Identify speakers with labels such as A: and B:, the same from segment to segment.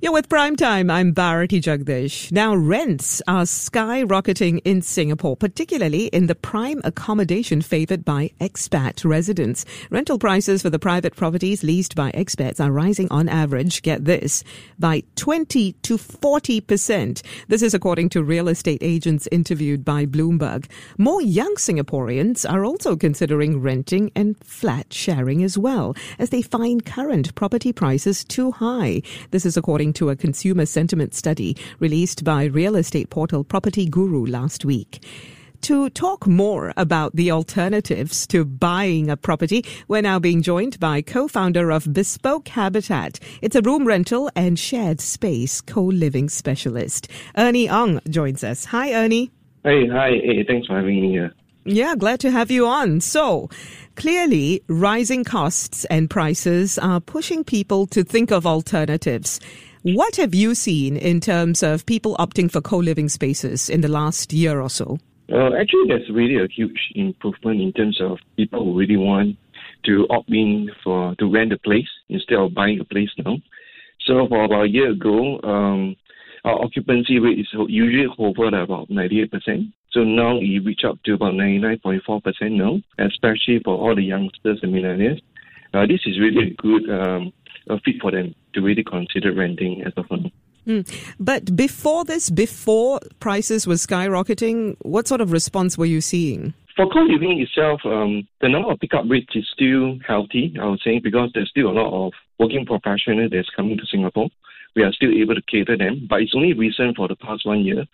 A: Yeah, with Prime Time, I'm Bharati Jagdish. Now, rents are skyrocketing in Singapore, particularly in the prime accommodation favored by expat residents. Rental prices for the private properties leased by expats are rising on average, get this, by 20 to 40%. This is according to real estate agents interviewed by Bloomberg. More young Singaporeans are also considering renting and flat sharing as well, as they find current property prices too high. This is according according to a consumer sentiment study released by real estate portal Property Guru last week. To talk more about the alternatives to buying a property, we're now being joined by co-founder of Bespoke Habitat. It's a room rental and shared space co-living specialist. Ernie Ong joins us. Hi, Ernie.
B: Hey, hi. Hey, thanks for having me here.
A: Yeah, glad to have you on. So, clearly, rising costs and prices are pushing people to think of alternatives. What have you seen in terms of people opting for co-living spaces in the last year or so?
B: Uh, actually, there's really a huge improvement in terms of people who really want to opt in for to rent a place instead of buying a place now. So for about a year ago, um, our occupancy rate is usually hovered at about 98%. So now it reached up to about 99.4% now, especially for all the youngsters and millennials. Uh, this is really a good um, fit for them to really consider renting as of now.
A: Mm. But before this, before prices were skyrocketing, what sort of response were you seeing?
B: For co-living itself, um, the number of pickup rates is still healthy, I would say, because there's still a lot of working professionals that's coming to Singapore. We are still able to cater them, but it's only recent for the past one year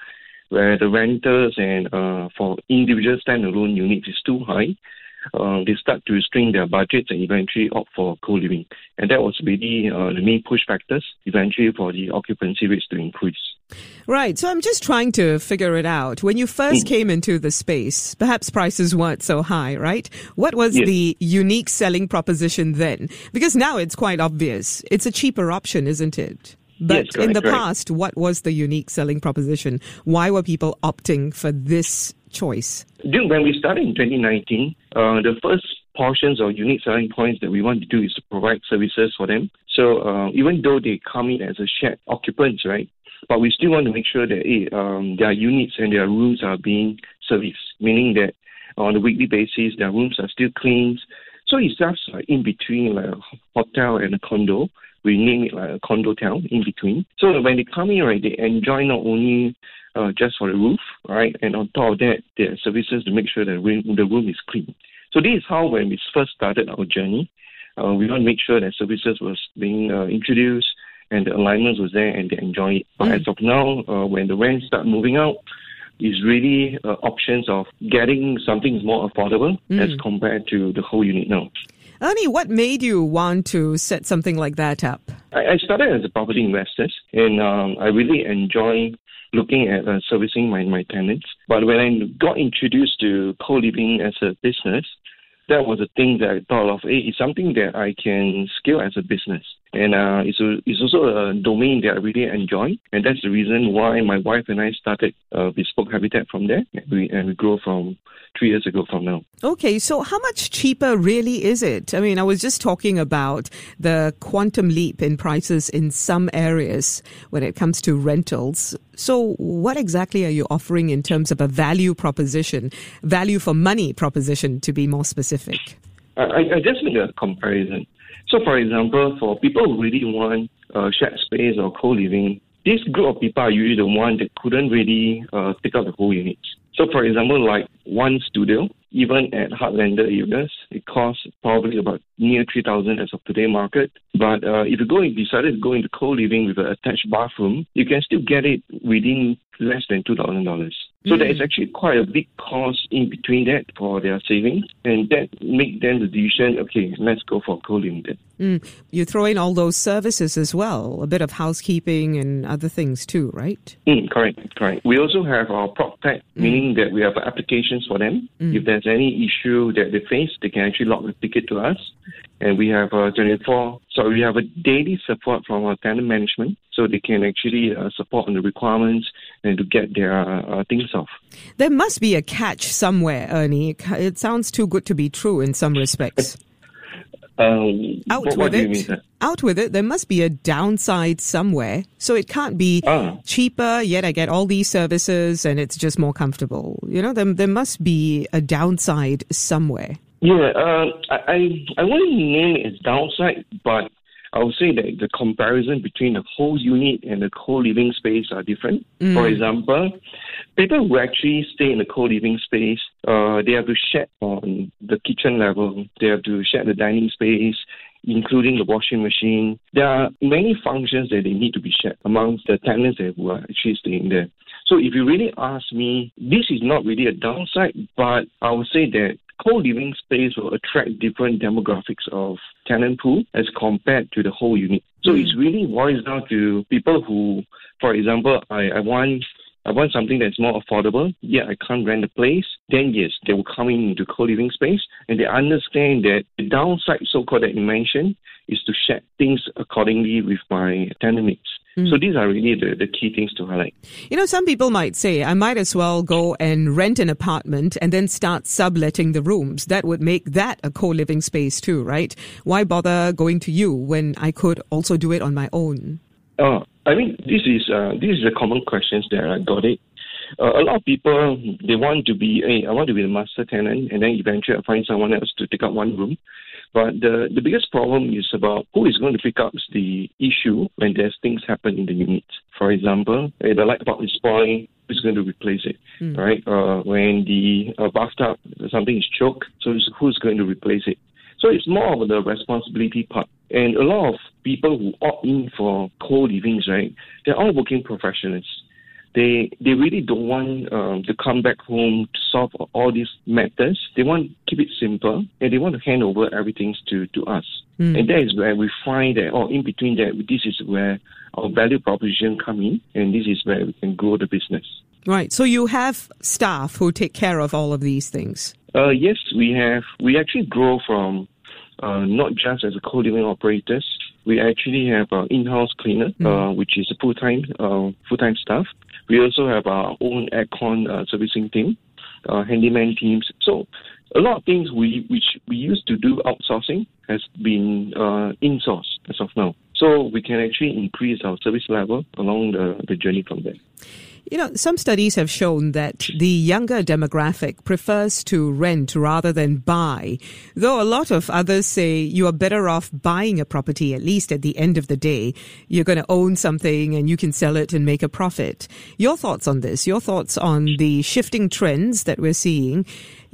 B: where the renters and uh, for individual standalone units is too high uh, they start to restrain their budgets and eventually opt for co-living. And that was really uh, the main push factors eventually for the occupancy rates to increase.
A: Right. So I'm just trying to figure it out. When you first mm. came into the space, perhaps prices weren't so high, right? What was yes. the unique selling proposition then? Because now it's quite obvious. It's a cheaper option, isn't it? But
B: yes, correct,
A: in the
B: correct.
A: past, what was the unique selling proposition? Why were people opting for this choice?
B: When we started in 2019, uh, the first portions or unique selling points that we want to do is to provide services for them. So uh, even though they come in as a shared occupants, right, but we still want to make sure that hey, um, their units and their rooms are being serviced, meaning that on a weekly basis their rooms are still cleaned. So it's just like in between like a hotel and a condo. We name it like a condo town in between. So when they come in, right, they enjoy not only uh, just for the roof, right? And on top of that, there are services to make sure that the room is clean. So this is how when we first started our journey, uh, we want to make sure that services was being uh, introduced and the alignment was there and they enjoy it. But mm. as of now, uh, when the rents start moving out, is really uh, options of getting something more affordable mm. as compared to the whole unit now.
A: Ernie, what made you want to set something like that up?
B: I, I started as a property investor, and um, I really enjoy looking at uh, servicing my, my tenants. But when I got introduced to co-living as a business, that was a thing that I thought of. Hey, it's something that I can scale as a business. And uh, it's, a, it's also a domain that I really enjoy. And that's the reason why my wife and I started uh, Bespoke Habitat from there. And we, and we grow from three years ago from now.
A: Okay, so how much cheaper really is it? I mean, I was just talking about the quantum leap in prices in some areas when it comes to rentals. So, what exactly are you offering in terms of a value proposition, value for money proposition to be more specific?
B: I, I just make a comparison. So, for example, for people who really want uh, shared space or co-living, this group of people are usually the one that couldn't really uh, take out the whole unit. So, for example, like one studio, even at Heartlander areas, it costs probably about near 3000 as of today market. But uh, if you go and decided to go into co-living with an attached bathroom, you can still get it within less than $2,000. So mm. there is actually quite a big cost in between that for their savings, and that make them the decision. Okay, let's go for co-living then.
A: Mm. You throw in all those services as well, a bit of housekeeping and other things too, right?
B: Mm, correct, correct. We also have our prop tech, mm. meaning that we have applications for them. Mm. If there's any issue that they face, they can actually log the ticket to us, and we have a 24. So we have a daily support from our tenant management, so they can actually uh, support on the requirements and to get their uh, things off.
A: There must be a catch somewhere, Ernie. It sounds too good to be true in some respects.
B: Um,
A: Out
B: what,
A: with
B: what
A: it.
B: mean?
A: Out with it. There must be a downside somewhere. So it can't be
B: Ah.
A: cheaper, yet I get all these services and it's just more comfortable. You know, there, there must be a downside somewhere.
B: Yeah, uh, I, I I wouldn't name it as downside, but I would say that the comparison between the whole unit and the co-living space are different. For example, people who actually stay in the co-living space, uh, they have to share on the kitchen level. They have to share the dining space, including the washing machine. There are many functions that they need to be shared amongst the tenants that who are actually staying there. So if you really ask me, this is not really a downside, but I would say that co-living space will attract different demographics of tenant pool as compared to the whole unit. So hmm. it's really boils down to people who, for example, I, I want I want something that's more affordable, yet I can't rent a place, then yes, they will come in into co-living space and they understand that the downside, so-called that you mentioned, is to share things accordingly with my tenant mates. So these are really the, the key things to highlight.
A: You know, some people might say, I might as well go and rent an apartment and then start subletting the rooms. That would make that a co-living space too, right? Why bother going to you when I could also do it on my own?
B: Uh, I mean, this is uh, this is a common questions that I got it. Uh, a lot of people they want to be, hey, I want to be the master tenant, and then eventually I find someone else to take up one room. But the the biggest problem is about who is going to pick up the issue when there's things happen in the unit. For example, if the light bulb is spoiled, who's going to replace it, right? Uh, when the uh, bathtub something is choked, so who's going to replace it? So it's more of the responsibility part. And a lot of people who opt in for co-livings, right, they're all working professionals. They they really don't want um, to come back home to solve all these matters. They want to keep it simple and they want to hand over everything to, to us. And that is where we find that, or in between that, this is where our value proposition come in and this is where we can grow the business.
A: Right. So you have staff who take care of all of these things.
B: Uh, yes, we have. We actually grow from uh, not just as a co-living operators. We actually have our in-house cleaner, uh, which is a full-time uh, full-time staff. We also have our own aircon uh, servicing team, uh, handyman teams. So a lot of things we which we used to do outsourcing has been uh, in-sourced as of now. So we can actually increase our service level along the, the journey from there.
A: You know, some studies have shown that the younger demographic prefers to rent rather than buy, though a lot of others say you are better off buying a property, at least at the end of the day. You're going to own something and you can sell it and make a profit. Your thoughts on this? Your thoughts on the shifting trends that we're seeing?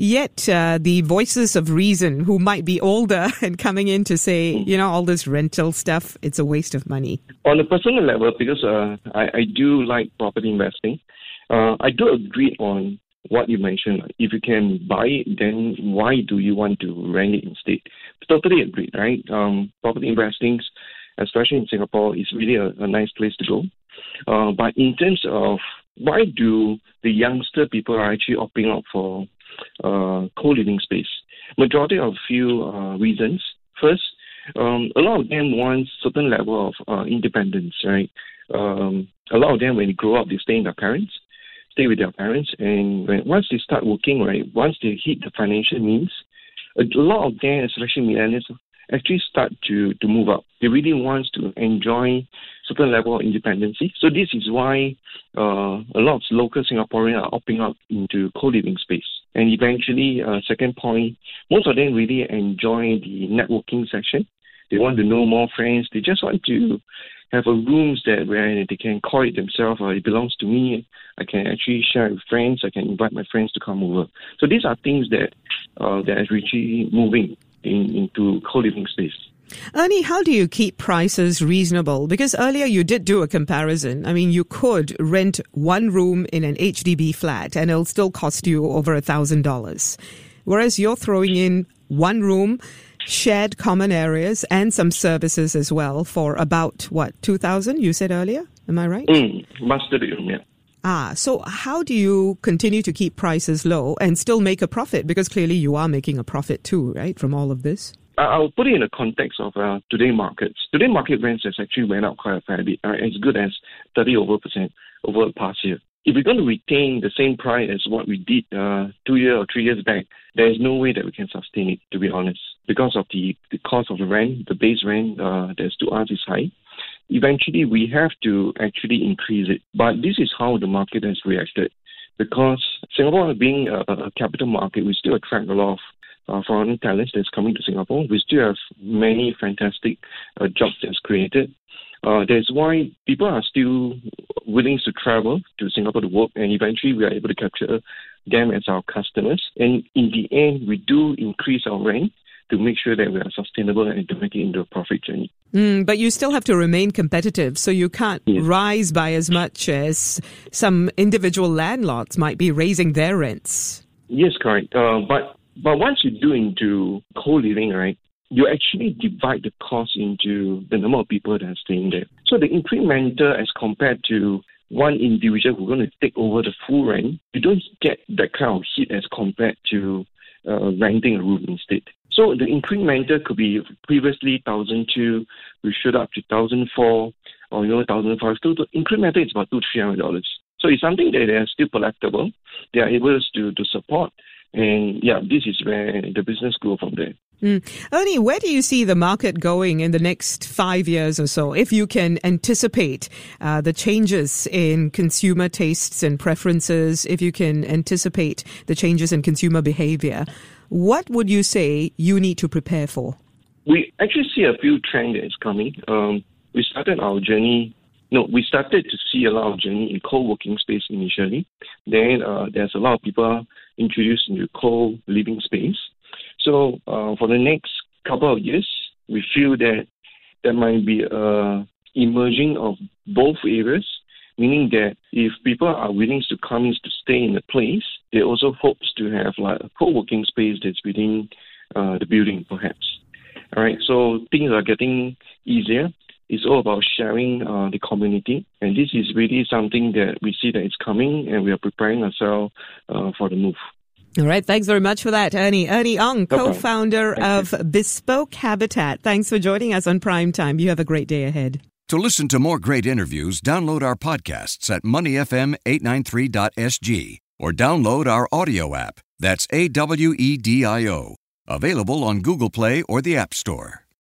A: Yet, uh, the voices of reason who might be older and coming in to say, you know, all this rental stuff, it's a waste of money.
B: on a personal level, because uh, I, I do like property investing, uh, I do agree on what you mentioned. If you can buy it, then why do you want to rent it instead? Totally agree, right? Um, property investing, especially in Singapore, is really a, a nice place to go. Uh, but in terms of why do the youngster people are actually opting out for uh, co-living space? Majority of few uh, reasons. First, um, a lot of them want certain level of uh, independence, right? Um, a lot of them, when they grow up, they stay in their parents, stay with their parents, and when, once they start working, right, once they hit the financial means, a lot of them, especially millennials, actually start to, to move up. They really want to enjoy certain level of independency. So this is why uh, a lot of local Singaporeans are opting out into co-living space. And eventually, uh, second point, most of them really enjoy the networking section. They want to know more friends. They just want to have a rooms that where they can call it themselves. Uh, it belongs to me. I can actually share with friends. I can invite my friends to come over. So these are things that uh, that is really moving in, into co-living space.
A: Ernie, how do you keep prices reasonable? Because earlier you did do a comparison. I mean, you could rent one room in an HDB flat and it'll still cost you over a thousand dollars. Whereas you're throwing in one room, shared common areas and some services as well for about what, 2000 you said earlier? Am I right?
B: Mm, master bedroom, yeah.
A: Ah, so how do you continue to keep prices low and still make a profit? Because clearly you are making a profit too, right, from all of this?
B: I'll put it in the context of uh, today markets. Today market rents has actually went up quite a fair bit, uh, as good as 30 over percent over the past year. If we're going to retain the same price as what we did uh, two years or three years back, there is no way that we can sustain it, to be honest. because of the, the cost of the rent, the base rent uh, that's to us is high. Eventually, we have to actually increase it. But this is how the market has reacted. Because Singapore being a, a capital market, we still attract a lot of uh, foreign talents that's coming to Singapore. We still have many fantastic uh, jobs that's created. Uh, that's why people are still willing to travel to Singapore to work, and eventually we are able to capture them as our customers. And in the end, we do increase our rent to make sure that we are sustainable and to make it into a profit journey.
A: Mm, but you still have to remain competitive, so you can't yes. rise by as much as some individual landlords might be raising their rents.
B: Yes, correct. Uh, but but once you do into co-living, right, you actually divide the cost into the number of people that are staying there. So the incremental as compared to one individual who's going to take over the full rent, you don't get that kind of hit as compared to uh, renting a room instead. So the incremental could be previously 1,002, we shoot up to 1,004 or you know 1,005. Still, the incremental is about two, three hundred dollars. So it's something that they are still palatable. They are able to to support, and yeah, this is where the business grew from there.
A: Mm. Ernie, where do you see the market going in the next five years or so? If you can anticipate uh, the changes in consumer tastes and preferences, if you can anticipate the changes in consumer behavior, what would you say you need to prepare for?
B: We actually see a few trends that is coming. Um, we started our journey. No, we started to see a lot of journey in co-working space initially. Then uh, there's a lot of people introduced into co-living space. So uh, for the next couple of years, we feel that there might be a emerging of both areas, meaning that if people are willing to come in to stay in a place, they also hopes to have like a co-working space that's within uh, the building, perhaps. All right, so things are getting easier. It's all about sharing uh, the community, and this is really something that we see that it's coming, and we are preparing ourselves uh, for the move.
A: All right. Thanks very much for that, Ernie. Ernie Ong, co-founder of Bespoke Habitat. Thanks for joining us on Prime Time. You have a great day ahead.
C: To listen to more great interviews, download our podcasts at moneyfm893.sg or download our audio app. That's A W E D I O. Available on Google Play or the App Store.